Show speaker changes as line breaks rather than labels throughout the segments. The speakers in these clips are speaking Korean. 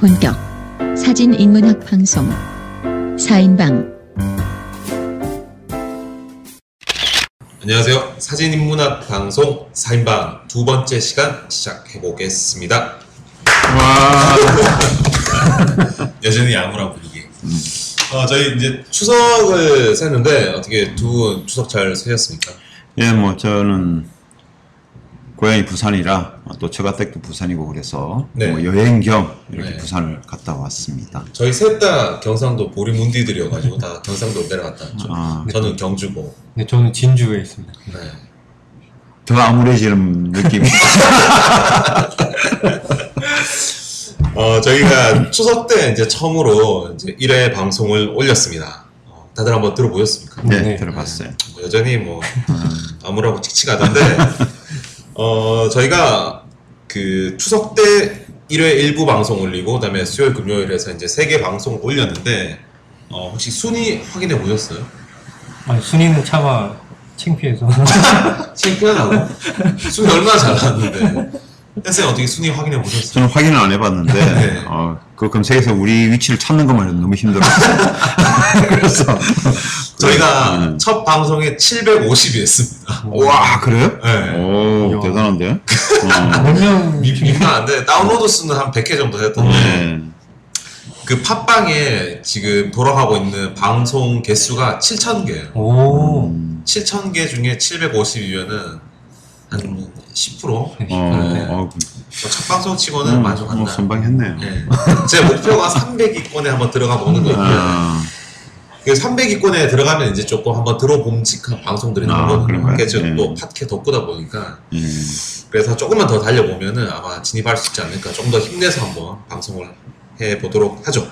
본격 사진 인문학 방송 4인방
안녕하세요. 사진 인문학 방송 4인방 두 번째 시간 시작해 보겠습니다.
와.
여전히 암울한 분위기. 어, 저희 이제 추석을 샜는데 어떻게 두 분 추석 잘 세셨습니까?
예, 뭐 저는 고향이 부산이라 또 처가댁도 부산이고 그래서
네.
뭐 여행 겸 이렇게
네.
부산을 갔다 왔습니다.
저희 셋 다 경상도 보리문디들이어가지고 다 경상도 내려갔다 왔죠.
아.
저는 경주고.
네, 저는 진주에 있습니다.
네.
더 암울해지는 느낌이.
어, 저희가 추석 때 이제 처음으로 이제 1회 방송을 올렸습니다. 어, 다들 한번 들어보셨습니까?
네,
네.
들어봤어요.
뭐 여전히 뭐 암울하고 칙칙하던데 어 저희가 그 추석 때 1회 일부 방송 올리고 그다음에 수요일 금요일에서 이제 세 개 방송 올렸는데 어 혹시 순위 확인해 보셨어요?
아니, 순위는 차마 창피해서.
창피하다고? 순위 얼마나 잘 나왔는데 혜쌤 어떻게 순위 확인해 보셨어요?
저는 확인을 안 해봤는데
네.
어, 그 검색에서 우리 위치를 찾는 것만 해도 너무 힘들었어요. 그래서
저희가
음.
첫 방송에 750이었습니다.
와 그래요?
네.
오. 대단한데. 어.
몇 명,
민망한데 다운로드 수는 한 100회 정도 했던데
네.
그 팟빵에 지금 돌아가고 있는 방송 개수가 7,000개예요.
오.
음,
7,000개 중에 750이면은 한 10%?
어,
네.
어,
첫 방송 치고는
음,
만족한다.
어, 선방했네요.
네. 제 목표가 300위권에 한번 들어가 보는 거고요.
아,
그 300위권에 들어가면 이제 조금 한번 들어봄직한 방송들이
아,
나오거든요.
그런가요?
그래서
네.
또 팟캐 덕구다 보니까
예.
그래서 조금만 더 달려보면은 아마 진입할 수 있지 않을까. 좀 더 힘내서 한번 방송을 해 보도록 하죠.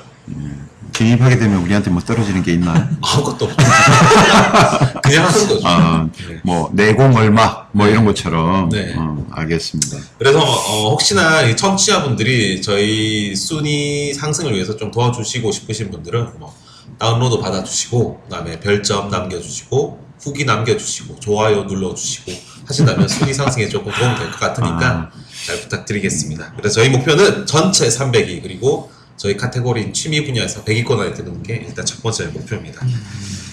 진입하게 되면 우리한테 뭐 떨어지는 게 있나요?
아무것도 없죠. 그냥 하는 거죠.
아,
네.
뭐 내공 얼마 뭐 이런 것처럼
네.
어, 알겠습니다.
그래서 어, 혹시나 이 청취자분들이 저희 순위 상승을 위해서 좀 도와주시고 싶으신 분들은 뭐 다운로드 받아주시고 그다음에 별점 남겨주시고 후기 남겨주시고 좋아요 눌러주시고 하신다면 순위 상승에 조금 도움이 될것 같으니까 잘 부탁드리겠습니다. 그래서 저희 목표는 전체 300위 그리고 저희 카테고리인 취미 분야에서 100위권 안에 드는 게 일단 첫 번째 목표입니다.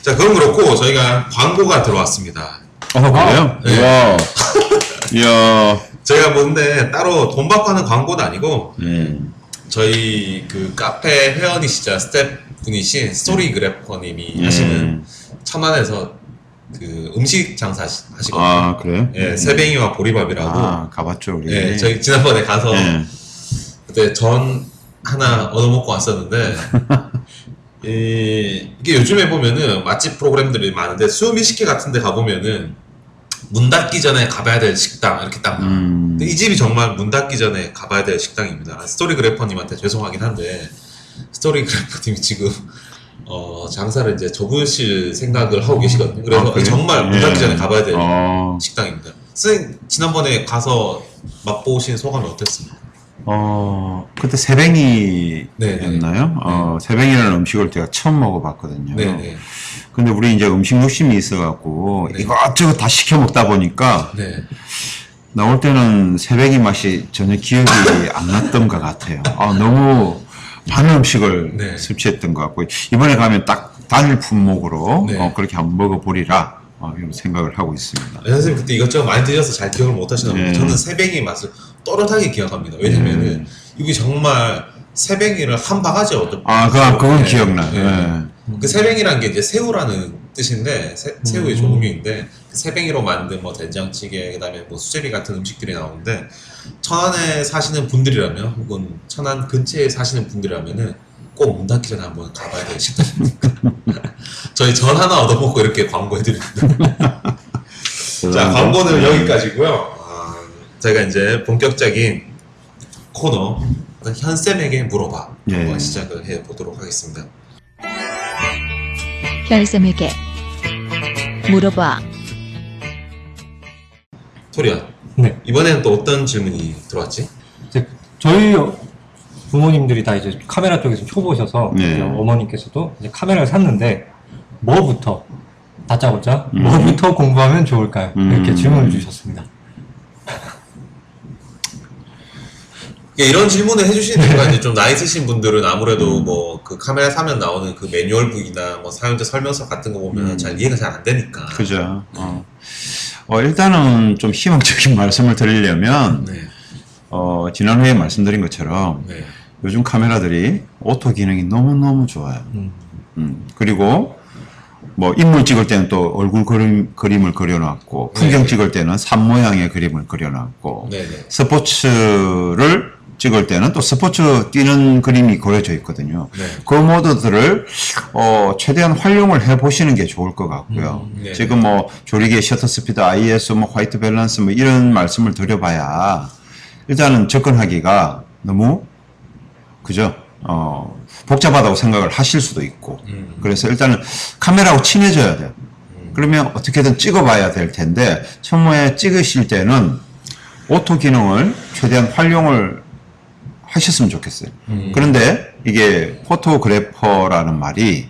자 그럼 그렇고 저희가 광고가 들어왔습니다.
어 그래요?
네.
이야, 이야,
저희가 뭔데 따로 돈 받고 하는 광고는 아니고
예,
저희 그 카페 회원이시자 스태프 분이신 스토리 그래퍼님이
예.
하시는 천안에서 그 음식 장사 하시- 하시거든요.
아 그래요?
예, 새뱅이와 보리밥이라고.
아 가봤죠 우리.
예, 저희 지난번에 가서
예.
그때 전 하나 얻어먹고 왔었는데 이, 이게 요즘에 보면은 맛집 프로그램들이 많은데 수미식회 같은 데 가보면은 문 닫기 전에 가봐야 될 식당 이렇게 딱 나와요.
음,
근데 이 집이 정말 문 닫기 전에 가봐야 될 식당입니다. 스토리 그래퍼님한테 죄송하긴 한데 스토리 그래퍼님이 지금 어, 장사를 이제 접으실 생각을 하고 계시거든요. 그래서
아?
정말 문 닫기
예.
전에 가봐야 될
어,
식당입니다. 선생님 지난번에 가서 맛보신 소감이 어땠습니까?
어 그때 새뱅이였나요?
네,
어 새뱅이라는 음식을 제가 처음 먹어봤거든요.
네네.
근데 우리 이제 음식 욕심이 있어갖고
네.
이것저것 다 시켜 먹다 보니까
네.
나올 때는 새벽이 맛이 전혀 기억이 안 났던 것 같아요. 아, 너무 많은 음식을
네.
섭취했던 것 같고 이번에 가면 딱 단일 품목으로
네.
어, 그렇게 한번 먹어보리라 어, 이런 생각을 하고 있습니다.
아, 선생님 그때 이것저것 많이 드셔서 잘 기억을 못 하시나 보요
네.
저는 새뱅이 맛을 또렷하게 기억합니다. 왜냐면은 이게 정말 새뱅이를 한 바가지 얻어.
아, 그, 그건
네.
기억나요.
네.
네.
그 새뱅이라는 게 이제 새우라는 뜻인데 새, 새우의
음.
종류인데 그 새뱅이로 만든 뭐 된장찌개 그다음에 뭐 수제비 같은 음식들이 나오는데 천안에 사시는 분들이라면 혹은 천안 근처에 사시는 분들이라면은 꼭 문 닫기 전에 한번 가봐야 될 식당입니다. 저희 전 하나 얻어먹고 이렇게 광고해드립니다. 자 광고는 여기까지고요. 아, 저희가 이제 본격적인 코너 현쌤에게 물어봐
예.
한번 시작을 해 보도록 하겠습니다.
별쌤에게 물어봐
토리야
네.
이번에는 또 어떤 질문이 들어왔지?
이제 저희 부모님들이 다 이제 카메라 쪽에서 초보셔서
네.
어머님께서도 이제 카메라를 샀는데 뭐부터 다짜고짜
음.
뭐부터 공부하면 좋을까요?
음.
이렇게 질문을 주셨습니다.
이런 질문을 해주시는 이유가 이제 좀 나이 드신 분들은 아무래도 뭐 그 카메라 사면 나오는 그 매뉴얼북이나 뭐 사용자 설명서 같은 거 보면
음.
잘 이해가 잘 안 되니까.
그죠. 어. 어, 일단은 좀 희망적인 말씀을 드리려면,
네,
어, 지난 회에 말씀드린 것처럼
네,
요즘 카메라들이 auto 기능이 너무너무 좋아요.
음.
음, 그리고 뭐 인물 찍을 때는 또 얼굴 그림, 그림을 그려놨고, 풍경
네.
찍을 때는 산 모양의 그림을 그려놨고,
네, 네.
스포츠를 찍을 때는 또 스포츠 뛰는 그림이 그려져 있거든요.
네.
그 모드들을 어, 최대한 활용을 해 보시는 게 좋을 것 같고요.
음, 네.
지금 뭐 조리개 셔터 스피드, ISO, 뭐 white balance 뭐 이런 말씀을 드려봐야 일단은 접근하기가 너무 그죠? 어, 복잡하다고 생각을 하실 수도 있고
음.
그래서 일단은 카메라하고 친해져야 돼요. 그러면 어떻게든 찍어봐야 될 텐데 처음에 찍으실 때는 auto 기능을 최대한 활용을 하셨으면 좋겠어요.
음.
그런데 이게 photographer라는 말이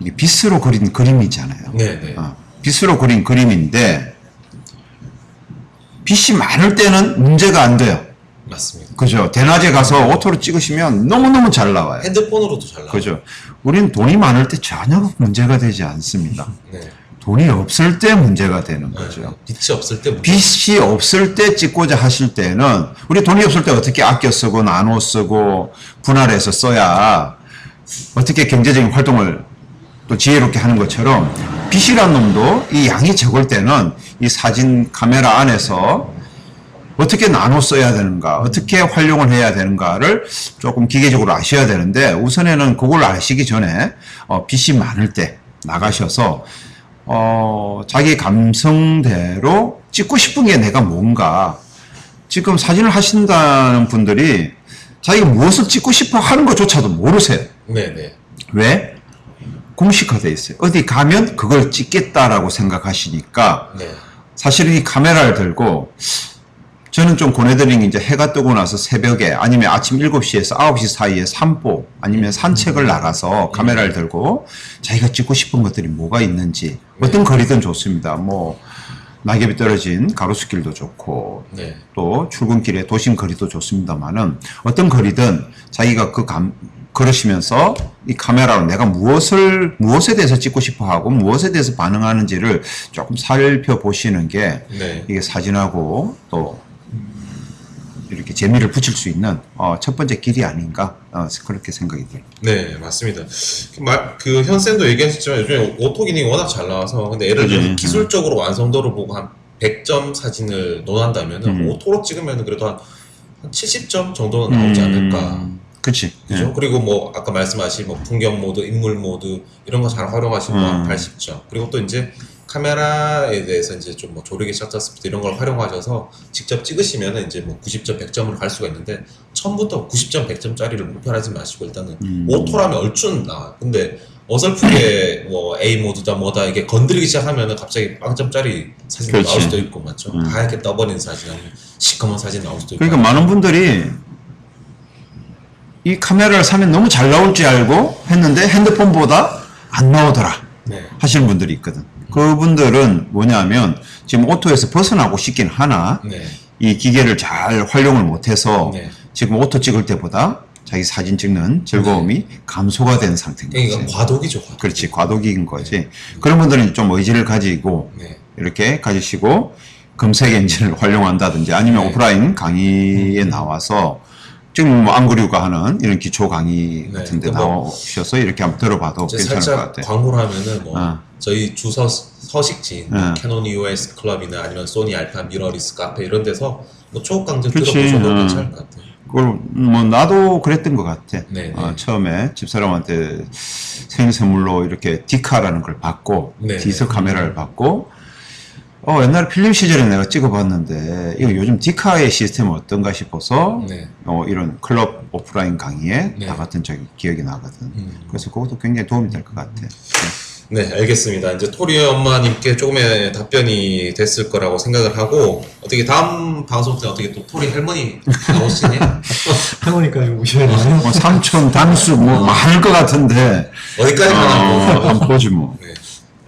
이게 빛으로 그린 그림이잖아요.
네, 네.
어, 빛으로 그린 그림인데 빛이 많을 때는 문제가 안 돼요.
맞습니다.
그죠? 대낮에 가서 auto로 찍으시면 너무너무 잘 나와요.
핸드폰으로도 잘 나와요.
그죠? 우리는 돈이 많을 때 전혀 문제가 되지 않습니다.
네.
돈이 없을 때 문제가 되는
네.
거죠.
빛이 없을 때 문제.
빛이 없을 때 찍고자 하실 때는 우리 돈이 없을 때 어떻게 아껴 쓰고 나눠 쓰고 분할해서 써야 어떻게 경제적인 활동을 또 지혜롭게 하는 것처럼 빚이란 놈도 이 양이 적을 때는 이 사진 카메라 안에서 어떻게 나눠 써야 되는가, 어떻게 활용을 해야 되는가를 조금 기계적으로 아셔야 되는데 우선에는 그걸 아시기 전에 어, 빚이 많을 때 나가셔서 어, 자기 감성대로 찍고 싶은 게 내가 뭔가 지금 사진을 하신다는 분들이 자기가 무엇을 찍고 싶어 하는 것조차도 모르세요.
네, 네.
왜? 공식화돼 있어요. 어디 가면 그걸 찍겠다라고 생각하시니까
네.
사실은 이 카메라를 들고 저는 좀 권해드리는 게 이제 해가 뜨고 나서 새벽에 아니면 아침 7시에서 9시 사이에 산보 아니면 산책을 나가서 카메라를 들고 자기가 찍고 싶은 것들이 뭐가 있는지 어떤 거리든 좋습니다. 뭐 낙엽이 떨어진 가로수길도 좋고
네.
또 출근길에 도심 거리도 좋습니다만은 어떤 거리든 자기가 그 감, 걸으시면서 이 카메라로 내가 무엇을 무엇에 대해서 찍고 싶어 하고 무엇에 대해서 반응하는지를 조금 살펴보시는 게
네.
이게 사진하고 또 이렇게 재미를 붙일 수 있는 어, 첫 번째 길이 아닌가 어, 그렇게 생각이 들어요.
네, 맞습니다. 그 말, 그 현쌤도 얘기하셨지만 요즘에 오토 기능이 워낙 잘 나와서 근데 예를 들어서
그지.
기술적으로 완성도를 보고 한 100점 사진을 논한다면 은
음.
오토로 찍으면 그래도 한, 한 70점 정도는 나오지 않을까.
그치.
그죠?
예.
그리고 뭐 아까 말씀하신 뭐 풍경 모드, 인물 모드 이런 거 잘 활용하시면 뭐
음.
한 80점. 그리고 또 이제 카메라에 대해서 이제 좀 뭐 조리개 셔터 스피드 이런 걸 활용하셔서 직접 찍으시면은 이제 뭐 90점, 100점으로 갈 수가 있는데 처음부터 90점, 100점짜리를 목표로 하지 마시고 일단은
음.
오토라면 얼추는 나와. 근데 어설프게 뭐 A 모드다 뭐다 이게 건드리기 시작하면은 갑자기 빵점짜리 사진 나올
그렇지.
수도 있고 맞죠?
음.
하얗게 떠버린 사진 시커먼 사진 나올 수도 있고.
그러니까 많은 분들이 이 카메라를 사면 너무 잘 나올 줄 알고 했는데 핸드폰보다 안 나오더라.
네.
하시는 분들이 있거든. 그분들은 뭐냐면 지금 오토에서 벗어나고 싶긴 하나
네.
이 기계를 잘 활용을 못해서
네.
지금 오토 찍을 때보다 자기 사진 찍는 즐거움이 감소가 된 상태인
그러니까
거지.
과도기죠, 과도기.
그렇지 과도기인 거지. 그런 분들은 좀 의지를 가지고
네.
이렇게 가지시고 검색 엔진을 활용한다든지 아니면
네.
오프라인 강의에 나와서 지금 뭐 안그류가 하는 이런 기초 강의
네,
같은
데그 뭐-
나오셔서 이렇게 한번 들어봐도 괜찮을 것 같아요.
광고를 하면은 뭐
어.
저희 주 서 서식지인 뭐
어.
캐논 EOS 클럽이나 아니면 소니 알파 미러리스 카페 이런 데서 뭐 초급 강좌 들어보셔도
어.
괜찮을 것 같아요.
그걸 뭐 나도 그랬던 것 같아.
네,
어,
네.
처음에 집사람한테 생일 선물로 이렇게 디카라는 걸 받고
네,
디스
네.
카메라를 받고 어 옛날에 필름 시절에 내가 찍어봤는데 이거 요즘 디카의 시스템은 어떤가 싶어서
네.
어 이런 클럽 오프라인 강의에
네.
나갔던 적이 기억이 나거든.
음.
그래서 그것도 굉장히 도움이 될 것 같아.
네, 알겠습니다. 이제 토리 엄마님께 조금의 답변이 됐을 거라고 생각을 하고 어떻게 다음 방송 때 어떻게 또 토리 할머니 나오시니?
할머니까지 오셔야 되나요?
뭐 삼촌, 단수 뭐 많을 것 같은데
어디까지만
어, 한번 보지 뭐.
네,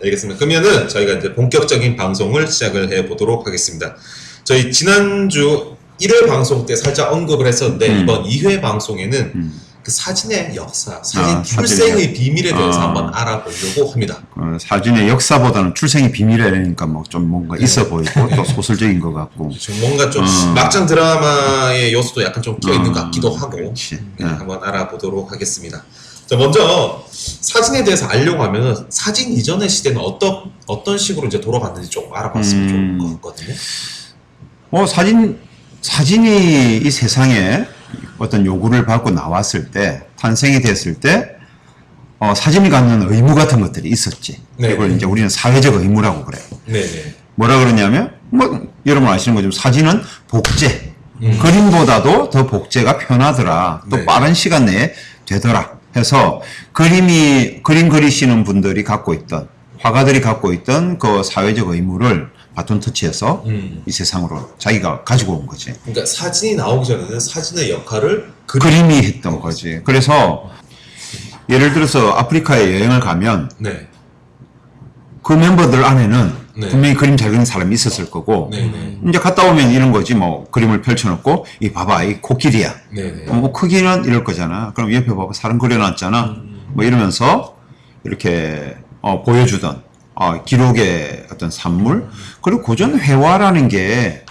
알겠습니다. 그러면은 저희가 이제 본격적인 방송을 시작을 해 보도록 하겠습니다. 저희 지난주 1회 방송 때 살짝 언급을 했었는데
음.
이번 2회 방송에는
음.
그 사진의 역사, 사진
아,
출생의 비밀에 대해서
아.
한번 알아보려고 합니다.
어, 사진의 역사보다는 출생이 비밀이라니까 뭐 좀 뭔가 있어 보이고 또 소설적인 것 같고.
좀 뭔가 좀
음.
막장 드라마의 요소도 약간 좀 끼어 있는 것
음,
같기도 하고
그렇지.
네,
네.
한번 알아보도록 하겠습니다. 자, 먼저 사진에 대해서 알려고 하면 사진 이전의 시대는 어떤 어떤 식으로 이제 돌아갔는지 좀 알아봤으면
음.
좋을 것 같거든요.
어, 사진, 사진이 이 세상에 어떤 요구를 받고 나왔을 때, 탄생이 됐을 때, 어, 사진이 갖는 의무 같은 것들이 있었지.
네.
이걸 이제 우리는 사회적 의무라고 그래.
네네.
뭐라 그러냐면, 뭐, 여러분 아시는 것처럼 사진은 복제.
음.
그림보다도 더 복제가 편하더라. 또
네.
빠른 시간 내에 되더라. 해서 그림이, 그림 그리시는 분들이 갖고 있던, 화가들이 갖고 있던 그 사회적 의무를 바톤 터치해서
음.
이 세상으로 자기가 가지고 온 거지.
그러니까 사진이 나오기 전에는 사진의 역할을 그
그림 이 했던 거지. 그래서 예를 들어서 아프리카에 여행을 가면
네.
그 멤버들 안에는
네.
분명히 그림 잘 그리는 사람이 있었을 거고
네네.
이제 갔다 오면 이런 거지 뭐 그림을 펼쳐놓고 이 봐봐 이 코끼리야.
네네.
어, 뭐 크기는 이럴 거잖아. 그럼 옆에 봐봐 사람 그려놨잖아.
음.
뭐 이러면서 이렇게 어, 보여주던 어, 기록의 어떤 산물 그리고 고전 회화라는 게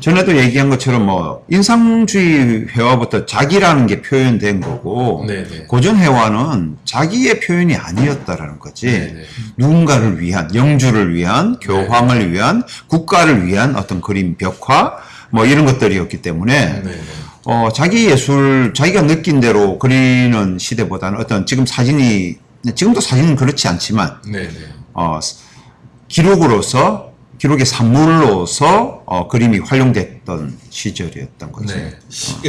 전에도 얘기한 것처럼 뭐 인상주의 회화부터 자기라는 게 표현된 거고
네네.
고전 회화는 자기의 표현이 아니었다라는 거지
네네.
누군가를 위한 영주를 위한 교황을 위한 국가를 위한 어떤 그림 벽화 뭐 이런 것들이었기 때문에
네네.
어, 자기 예술, 자기가 느낀 대로 그리는 시대보다는 어떤 지금 사진이, 지금도 사진은 그렇지 않지만,
네네.
어, 기록으로서, 기록의 산물로서, 어, 그림이 활용됐던 시절이었던 거죠.
네.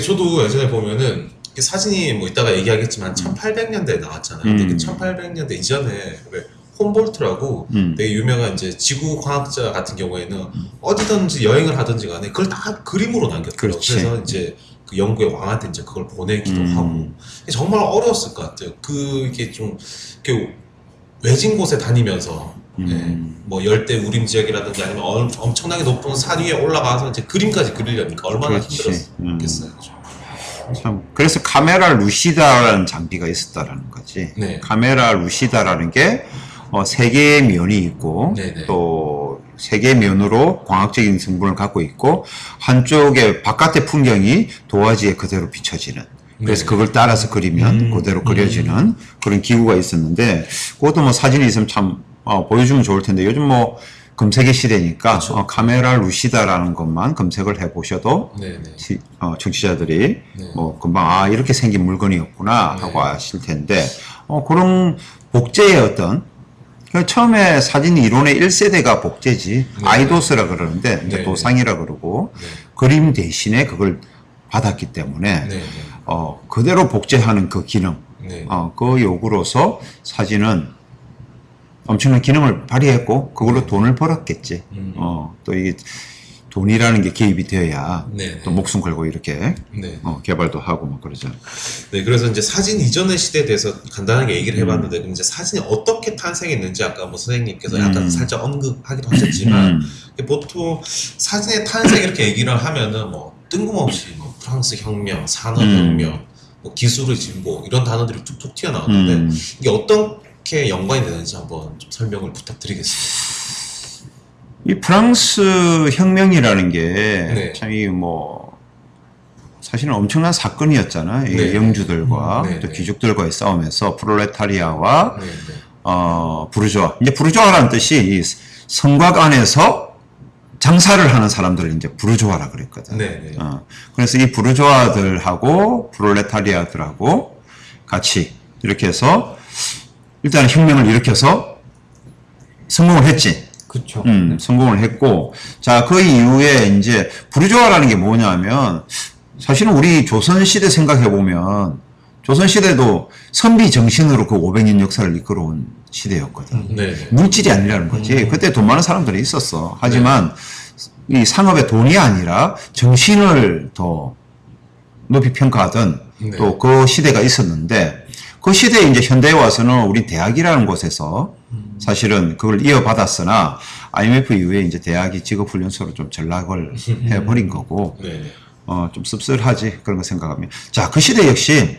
저도 예전에 보면은 사진이 뭐 이따가 얘기하겠지만 1800년대에 나왔잖아요. 근데
음.
그 1800년대 이전에 왜 홈볼트라고
음.
되게 유명한 이제 지구 과학자 같은 경우에는 어디든지 여행을 하든지 간에 그걸 다 그림으로 남겼더라고요. 그래서 이제 그 영국의 왕한테 이제 그걸 보내기도
음.
하고 정말 어려웠을 것 같아요. 그게 좀 이렇게 외진 곳에 다니면서
음.
예, 뭐 열대 우림 지역이라든지 아니면 엄- 엄청나게 높은 산 위에 올라가서 이제 그림까지 그리려니까 얼마나
그렇지. 음.
힘들었겠어요.
참, 그래서 카메라 루시다라는 장비가 있었다라는 거지.
네.
카메라 루시다라는 게, 어, 세 개의 면이 있고,
네네.
또, 세 개의 면으로 광학적인 성분을 갖고 있고, 한쪽에 바깥의 풍경이 도화지에 그대로 비춰지는. 그래서
네.
그걸 따라서 그리면
음,
그대로 그려지는 그런 기구가 있었는데, 그것도 뭐 사진이 있으면 참, 어, 보여주면 좋을 텐데, 요즘 뭐, 검색의 시대니까, 어, 카메라 루시다라는 것만 검색을 해 보셔도,
네네.
시- 어, 청취자들이
네.
뭐 금방 아 이렇게 생긴 물건이었구나 하고
네.
아실 텐데 어, 그런 복제의 어떤 그 처음에 사진 이론의 1세대가 복제지
네.
아이도스라 그러는데 이제
네.
도상이라 그러고
네.
그림 대신에 그걸 받았기 때문에
네네.
어, 그대로 복제하는 그 기능
네.
어, 그 요구로서 사진은 엄청난 기능을 발휘했고 그걸로 돈을 벌었겠지
음.
어, 또 이게 돈이라는 게 개입이 되어야
네네.
또 목숨 걸고 이렇게
네.
어, 개발도 하고 막 그러죠.
네, 그래서 이제 사진 이전의 시대에 대해서 간단하게 얘기를
음.
해봤는데, 그럼 이제 사진이 어떻게 탄생했는지 아까 뭐 선생님께서 약간
음.
살짝 언급하기도 하셨지만,
음.
보통 사진의 탄생 이렇게 얘기를 하면은 뭐 뜬금없이 뭐 프랑스 혁명, 산업혁명, 뭐 기술의 진보 이런 단어들이 툭툭 튀어나오는데
음.
이게 어떻게 연관이 되는지 한번 좀 설명을 부탁드리겠습니다.
이 프랑스 혁명이라는 게
네.
참이뭐 사실은 엄청난 사건이었잖아요. 이
네.
영주들과
음, 네,
또
네.
귀족들과의 싸움에서 프롤레타리아와
네, 네.
어, 부르주아. 이제 부르주아라는 뜻이 이 성곽 안에서 장사를 하는 사람들을 이제 부르주아라 그랬거든.
네, 네.
어, 그래서 이 부르주아들하고 프롤레타리아들하고 같이 이렇게 해서 일단 혁명을 일으켜서 성공을 했지.
그쵸.
음, 성공을 했고, 자, 그 이후에 이제 부르주아라는 게 뭐냐면, 사실은 우리 조선 시대 생각해 보면, 조선 시대도 선비 정신으로 그 500년 역사를 이끌어온 시대였거든.
네, 네.
물질이 아니라는 거지. 그때 돈 많은 사람들이 있었어. 하지만 이 상업의 돈이 아니라 정신을 더 높이 평가하던
네.
또그 시대가 있었는데 그 시대에 이제 현대에 와서는 우리 대학이라는 곳에서 사실은 그걸 이어받았으나 IMF 이후에 이제 대학이 직업훈련소로 좀 전락을 해버린 거고
네. 네.
어, 좀 씁쓸하지 그런 거 생각하면 자 그 시대 역시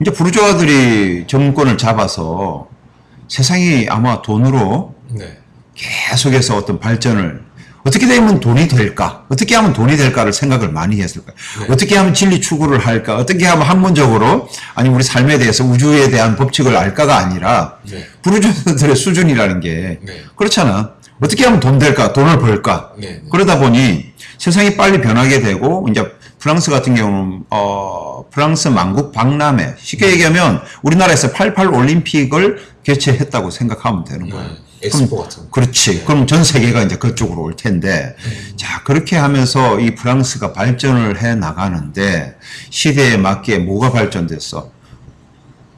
이제 부르주아들이 정권을 잡아서 세상이 아마 돈으로
네.
계속해서 어떤 발전을 어떻게 되면 돈이 될까? 어떻게 하면 돈이 될까를 생각을 많이 했을까?
네.
어떻게 하면 진리 추구를 할까? 어떻게 하면 학문적으로 아니 우리 삶에 대해서 우주에 대한 법칙을 알까가 아니라
네.
부르주아들의 수준이라는 게
네.
그렇잖아. 어떻게 하면 돈 될까? 돈을 벌까?
네. 네.
그러다 보니 세상이 빨리 변하게 되고 이제 프랑스 같은 경우는 어 프랑스 만국 박람회 쉽게 얘기하면 우리나라에서 88 올림픽을 개최했다고 생각하면 되는 거예요.
네. 엑스포 같은 거.
그렇지. 그럼 전 세계가 이제 그쪽으로 올 텐데, 자, 그렇게 하면서 이 프랑스가 발전을 해 나가는데, 시대에 맞게 뭐가 발전됐어?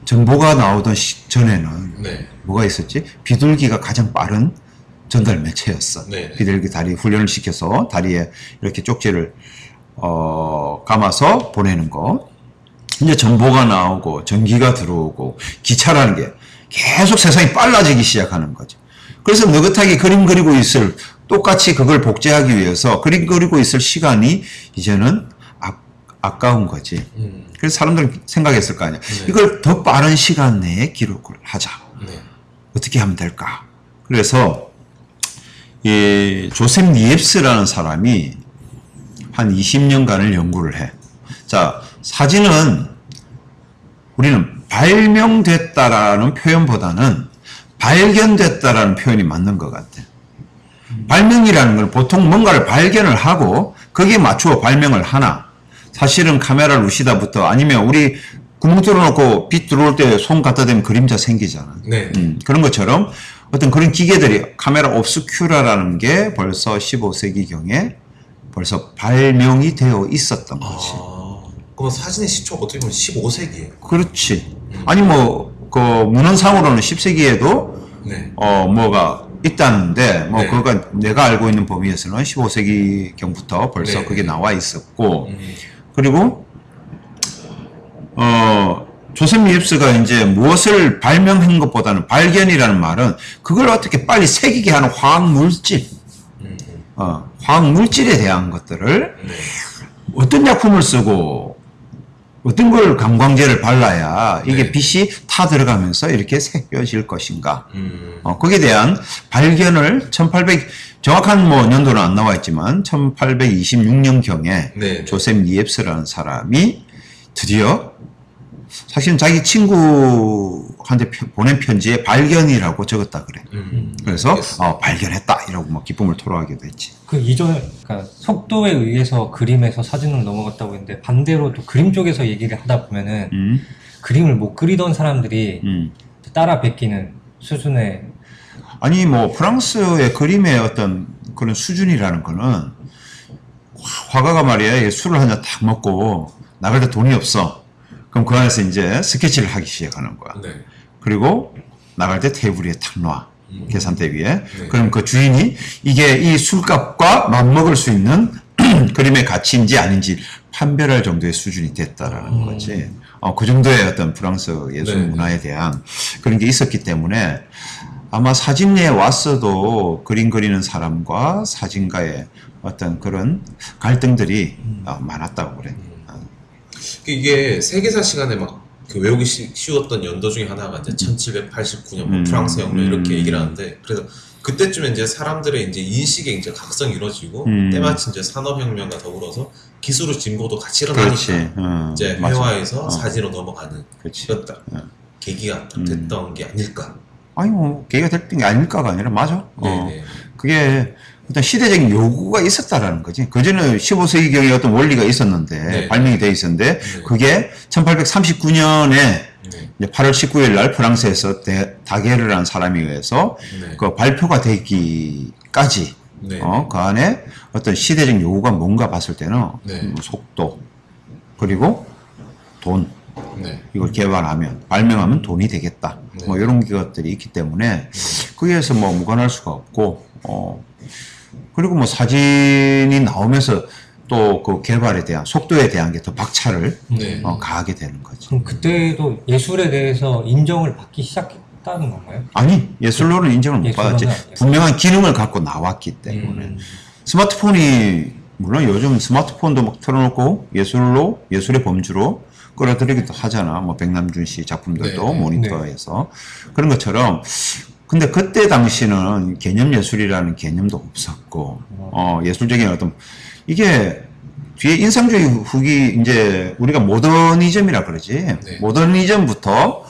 정보가 나오던 시- 전에는
네.
뭐가 있었지? 비둘기가 가장 빠른 전달 매체였어.
네.
비둘기 다리 훈련을 시켜서 다리에 이렇게 쪽지를 어, 감아서 보내는 거. 이제 정보가 나오고 전기가 들어오고 기차라는 게 계속 세상이 빨라지기 시작하는 거죠. 그래서 느긋하게 그림 그리고 있을 똑같이 그걸 복제하기 위해서 그림 그리고 있을 시간이 이제는 아, 아까운 거지.
음.
그래서 사람들은 생각했을 거 아니야.
네.
이걸 더 빠른 시간 내에 기록을 하자.
네.
어떻게 하면 될까? 그래서 이 조셉 니엡스라는 사람이 한 20년간을 연구를 해. 자, 사진은 우리는 발명됐다라는 표현보다는 발견됐다라는 표현이 맞는 것 같아. 발명이라는 건 보통 뭔가를 발견을 하고 거기에 맞추어 발명을 하나. 사실은 카메라 루시다부터 아니면 우리 구멍 뚫어놓고 빛 들어올 때 손 갖다 대면 그림자 생기잖아.
네.
음, 그런 것처럼 어떤 그런 기계들이 카메라 옵스큐라라는 게 벌써 15세기경에 벌써 발명이 되어 있었던 거지.
아, 그럼 사진의 시초가 어떻게 보면 15세기예요.
그렇지. 아니 뭐 그 문헌상으로는 10세기에도
네.
어 뭐가 있다는데 뭐
네.
그거 내가 알고 있는 범위에서는 15세기 경부터 벌써
네.
그게 나와 있었고
음.
그리고 어 조셉 리입스가 이제 무엇을 발명한 것보다는 발견이라는 말은 그걸 어떻게 빨리 새기게 하는 화학 물질,
음.
어, 화학 물질에 대한 것들을
네.
어떤 약품을 쓰고 어떤 걸 감광제를 발라야 이게
네.
빛이 타 들어가면서 이렇게 새겨질 것인가.
음.
어, 거기에 대한 발견을 1800 정확한 뭐 연도는 안 나와 있지만 1826년경에
네.
조셉 니엡스라는 사람이 드디어 사실은 자기 친구한테 펴- 보낸 편지에 발견이라고 적었다 그래.
음.
그래서. 어, 발견했다 이러고 막 기쁨을 토로하기도 했지.
그 이전 그러니까 속도에 의해서 그림에서 사진으로 넘어갔다고 했는데 반대로 또 그림 쪽에서 얘기를 하다 보면은
음,
그림을 못 그리던 사람들이
음.
따라 베끼는 수준의
아니 뭐 프랑스의 그림의 어떤 그런 수준이라는 거는 화- 화가가 말이야 이 술을 한 잔 딱 먹고 나갈 때 돈이 없어. 그럼 그 안에서 이제 스케치를 하기 시작하는 거야.
네.
그리고 나갈 때 테이블 위에 탁 놔.
음.
계산대 위에.
네.
그럼 그 주인이 이게 이 술값과 맞먹을 수 있는 그림의 가치인지 아닌지 판별할 정도의 수준이 됐다라는
음.
거지. 어, 그 정도의 어떤 프랑스 예술
네.
문화에 대한 그런 게 있었기 때문에 아마 사진에 왔어도 그림 그리는 사람과 사진가의 어떤 그런 갈등들이 어, 많았다고 그래. 어.
이게 세계사 시간에 막 그 외우기 쉬, 쉬웠던 연도 중에 하나가 이제 1789년 뭐
음.
프랑스 혁명 이렇게
음.
얘기를 하는데 그래서 그때쯤에 이제 사람들의 이제 인식의 이제 각성이 이루어지고
음.
때마침 이제 산업혁명과 더불어서 기술의 진보도 같이. 일어나니까
어,
이제. 회화에서
어.
사진으로 넘어가는 딱
어.
계기가 딱
음.
됐던 게 아닐까.
아니 뭐 계기가 됐던 게 아닐까가 아니라 맞아. 어.
네네.
그게 어떤 시대적인 요구가 있었다라는 거지. 그전에 15세기경에 어떤 원리가 있었는데
네.
발명이 돼 있었는데
네.
그게 1839년에
네.
이제 8월 19일 날 프랑스에서 데, 다게르라는 사람에 의해서
네.
그 발표가 되기까지
네.
어, 그 안에 어떤 시대적 요구가 뭔가 봤을 때는
네.
뭐 속도 그리고 돈
네.
이걸 개발하면 발명하면 돈이 되겠다.
네.
뭐 이런 것들이 있기 때문에 거기에서 뭐 무관할 수가 없고 어 그리고 뭐 사진이 나오면서 또그 개발에 대한 속도에 대한 게 더 박차를
네.
어, 가하게 되는 거지.
그럼 그때도 예술에 대해서 인정을 받기 시작했다고 했다는 건가요?
아니 예술로는 인정을 못 받았지. 분명한 기능을 갖고 나왔기 때문에
음.
스마트폰이 물론 요즘 스마트폰도 막 틀어놓고 예술로 예술의 범주로 끌어들이기도 하잖아. 뭐 백남준 씨 작품들도
네, 네.
모니터에서 그런 것처럼. 근데 그때 당시는 개념 예술이라는 개념도 없었고 어 예술적인 어떤 이게 뒤에 인상주의 후기 이제 우리가 모더니즘이라 그러지
네.
모더니즘부터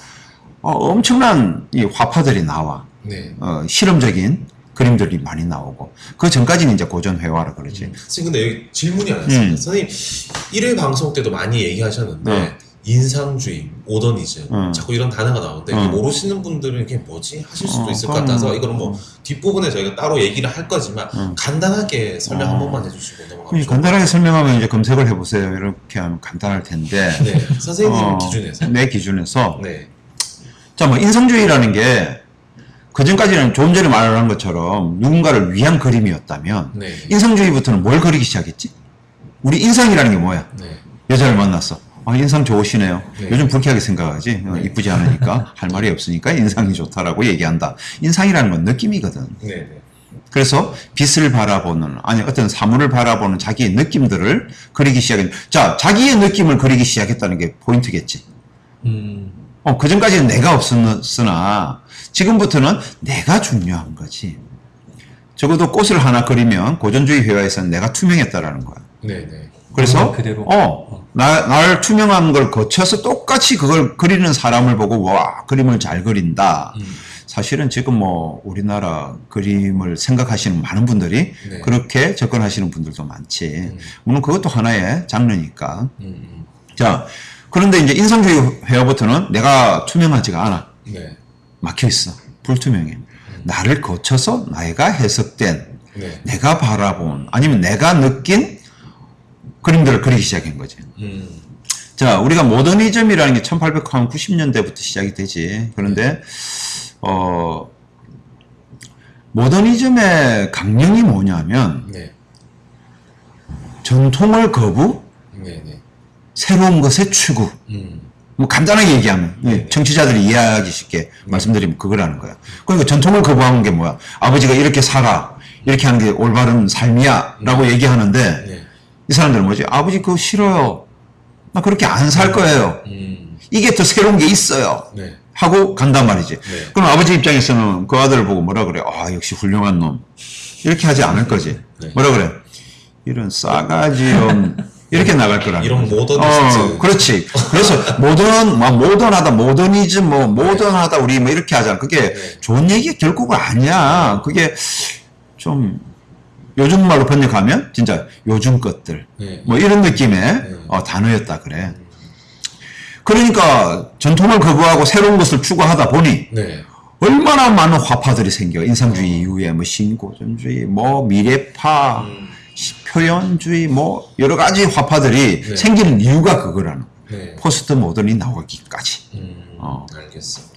어, 엄청난 이 화파들이 나와
네.
어, 실험적인 그림들이 많이 나오고 그 전까지는 이제 고전 회화라 그러지.
선생님 근데 여기 질문이 하나 있습니다.
음.
선생님 1회 방송 때도 많이 얘기하셨는데
어.
인상주의, 모더니즘
어.
자꾸 이런 단어가 나오는데
어.
이게 모르시는 분들은 이게 뭐지 하실 수도
어,
있을 것 같아서 이거는 뭐 뒷부분에 저희가 따로 얘기를 할 거지만
어.
간단하게 설명 한
어.
번만 해주시고 넘어가면
간단하게 설명하면 이제 검색을 해보세요. 이렇게 하면 간단할 텐데.
네, 선생님
어,
기준에서
내 기준에서.
네,
자, 뭐, 인상주의라는 게, 그전까지는 좀 전에 말한 것처럼 누군가를 위한 그림이었다면,
네,
인상주의부터는 뭘 그리기 시작했지? 우리 인상이라는 게 뭐야?
네,
여자를 만났어. 아, 인상 좋으시네요.
네.
요즘 불쾌하게 생각하지. 어,
네.
이쁘지 않으니까, 할 말이 없으니까 인상이 좋다라고 얘기한다. 인상이라는 건 느낌이거든.
네, 네,
그래서 빛을 바라보는 아니 어떤 사물을 바라보는 자기의 느낌들을 그리기 시작했. 자, 자기의 느낌을 그리기 시작했다는 게 포인트겠지.
음.
어, 그 전까지는 내가 없었으나 지금부터는 내가 중요한 거지. 적어도 꽃을 하나 그리면 고전주의 회화에서는 내가 투명했다라는 거야.
네, 네,
그래서
음, 그대로.
어, 나, 날 투명한 걸 거쳐서 똑같이 그걸 그리는 사람을 보고 와 그림을 잘 그린다.
음,
사실은 지금 뭐 우리나라 그림을 생각하시는 많은 분들이
네.
그렇게 접근하시는 분들도 많지.
음.
물론 그것도 하나의 장르니까.
음, 음,
자, 그런데 이제 인상주의 회화부터는 내가 투명하지가 않아.
네,
막혀 있어. 불투명해. 나를 거쳐서 내가 해석된,
네,
내가 바라본, 아니면 내가 느낀 그림들을 그리기 시작한 거지.
음,
자, 우리가 모더니즘이라는 게 1890년대부터 시작이 되지. 그런데, 어, 모더니즘의 강령이 뭐냐면,
네,
전통을 거부,
네, 네,
새로운 것의 추구.
음,
뭐 간단하게 얘기하면, 예, 청취자들이 이해하기 쉽게 말씀드리면 그거라는 거야. 그러니까 전통을 거부하는 게 뭐야? 아버지가 이렇게 살아. 이렇게 하는 게 올바른 삶이야. 라고 얘기하는데,
네,
이 사람들은 뭐지? 아버지 그거 싫어요. 나 그렇게 안 살 거예요.
음,
이게 더 새로운 게 있어요.
네,
하고 간단 말이지.
네.
그럼 아버지 입장에서는 그 아들을 보고 뭐라 그래? 아, 역시 훌륭한 놈. 이렇게 하지 않을 거지.
네.
뭐라 그래? 이런 싸가지 없 이렇게 나갈 거라는
이런. 모더니스트.
어, 그렇지. 그래서 모던, 뭐 모던하다, 모더니즘, 뭐 모던하다, 우리 뭐 이렇게 하잖아. 그게
네.
좋은 얘기가 결국은 아니야. 그게 좀 요즘 말로 번역하면 진짜 요즘 것들.
네.
뭐 이런 느낌의 어, 단어였다 그래. 그러니까 전통을 거부하고 새로운 것을 추구하다 보니
네,
얼마나 많은 화파들이 생겨. 인상주의 이후에 뭐 신고전주의, 뭐 미래파,
음,
시- 표현주의, 뭐 여러 가지 화파들이
네.
생기는 이유가 그거라는.
네.
포스트 모던이 나오기까지.
음,
어.
알겠습니다.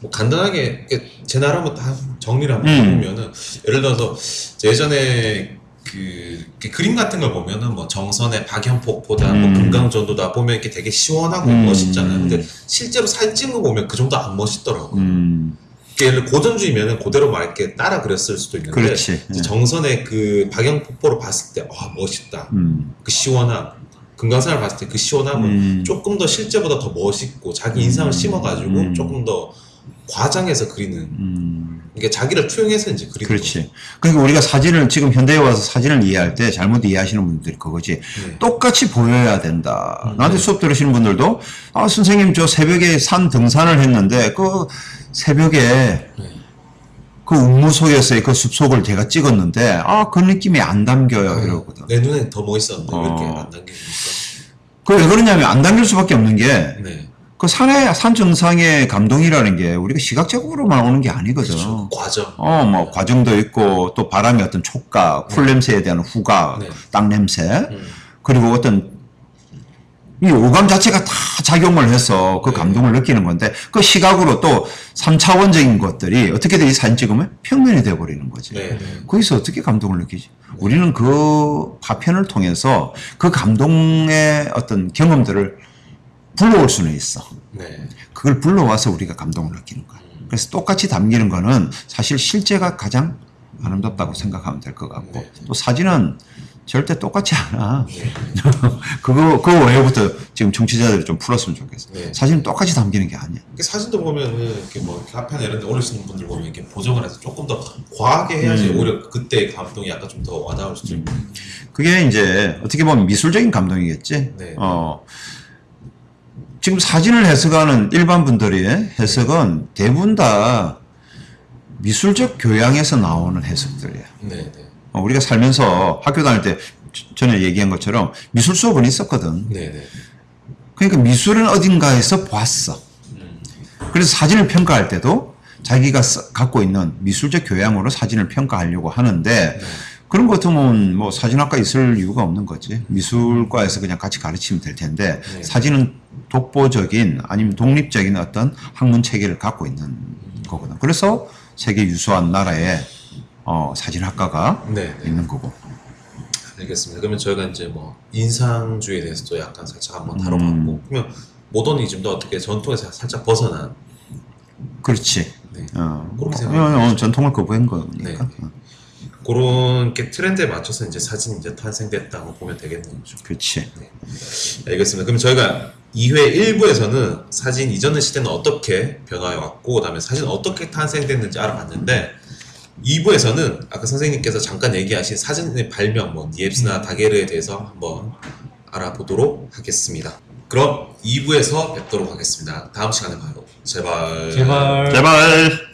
뭐 간단하게 제 나름은 다 정리를 한번
음.
해보면은 예를 들어서 제 예전에 그 이렇게 그림 같은 걸 보면은 뭐 정선의 박연폭포다, 뭐
음.
금강전도다 보면 이렇게 되게 시원하고
음.
멋있잖아요. 근데 실제로 사진 찍는 거 보면 그 정도 안 멋있더라고. 요
음,
예를 들어 고전주의면은 그대로 막 이렇게 따라 그렸을 수도 있는데
예.
정선의 그 박연폭포를 봤을 때아 멋있다.
음,
그 시원함. 금강산을 봤을 때 그 시원함은
음.
조금 더 실제보다 더 멋있고 자기 인상을 심어가지고
음.
조금 더 과장해서 그리는
음.
이게 자기를 투영해서 이제 그리는
그렇지. 그러니까 우리가 사진을 지금 현대에 와서 사진을 이해할 때 잘못 이해하시는 분들이 그거지.
네.
똑같이 보여야 된다.
음,
나한테
네.
수업 들으시는 분들도 아 선생님 저 새벽에 산 등산을 했는데 그 새벽에
네.
그 운무소였어요. 그 숲속을 제가 찍었는데 아 그 느낌이 안 담겨요 이러거든.
내 눈에 더 멋있었는데 왜 이렇게
어.
안 당기니까
그왜 그러냐면 안 담길 수밖에 없는 게
네.
그 산의 산 정상의 감동이라는 게 우리가 시각적으로만 오는 게 아니거든.
그렇죠. 과정
어, 뭐, 과정도 있고, 또 바람의 어떤 촉각, 풀 냄새에 대한 후각,
네.
땅 냄새,
음.
그리고 어떤, 이 오감 자체가 다 작용을 해서 그
네.
감동을 느끼는 건데, 그 시각으로 또 3차원적인 것들이 어떻게 돼, 이 사진 찍으면 평면이 돼버리는 거지.
네. 네.
거기서 어떻게 감동을 느끼지? 우리는 그 파편을 통해서 그 감동의 어떤 경험들을 불러올 수는 있어.
네.
그걸 불러와서 우리가 감동을 느끼는 거야. 그래서 똑같이 담기는 거는 사실 실제가 가장 아름답다고 생각하면 될 것 같고
네.
또 사진은 절대 똑같지 않아.
네.
그거 그 외부터 지금 청취자들이 좀 풀었으면 좋겠어.
네.
사진은 똑같이 담기는 게 아니야.
사진도 보면은 이렇게 뭐 카페나 이런 데 올리시는 분들 보면 이렇게 보정을 해서 조금 더 과하게 해야지
음.
오히려 그때 감동이 약간 좀 더 와닿을 수도 있고.
그게 이제 어떻게 보면 미술적인 감동이겠지.
네.
어, 지금 사진을 해석하는 일반 분들의 해석은 대부분 다 미술적 교양에서 나오는 해석들이야.
네, 네.
어, 우리가 살면서 학교 다닐 때 저- 전에 얘기한 것처럼 미술 수업은 있었거든.
네, 네.
그러니까 미술은 어딘가에서 봤어.
음.
그래서 사진을 평가할 때도 자기가 써- 갖고 있는 미술적 교양으로 사진을 평가하려고 하는데 그런 것 같으면 뭐 사진학과 있을 이유가 없는 거지. 미술과에서 그냥 같이 가르치면 될 텐데
네. 사진은
사진은 독보적인 아니면 독립적인 어떤 학문 체계를 갖고 있는 거거든. 그래서 세계 유수한 나라에 어, 사진학과가
네, 네.
있는 거고.
알겠습니다. 그러면 저희가 이제 뭐 인상주의에 대해서도 약간 살짝 한번
음.
다뤄봤고, 그러면 모더니즘도 어떻게 전통에서 살짝 벗어난
그렇지.
네.
어,
그렇게
어,
생각하면
어, 전통을 거부한 거니까.
네.
어,
그런 게 트렌드에 맞춰서 이제 사진이 이제 탄생됐다고 보면 되겠네요.
그렇지.
알겠습니다. 그럼 저희가 2회 1부에서는 사진 이전의 시대는 어떻게 변화해 왔고, 그다음에 사진 어떻게 탄생됐는지 알아봤는데, 2부에서는 아까 선생님께서 잠깐 얘기하신 사진의 발명, 뭐 니엡스나 다게르에 대해서 한번 알아보도록 하겠습니다. 그럼 2부에서 뵙도록 하겠습니다. 다음 시간에 봐요. 제발.
제발.
제발.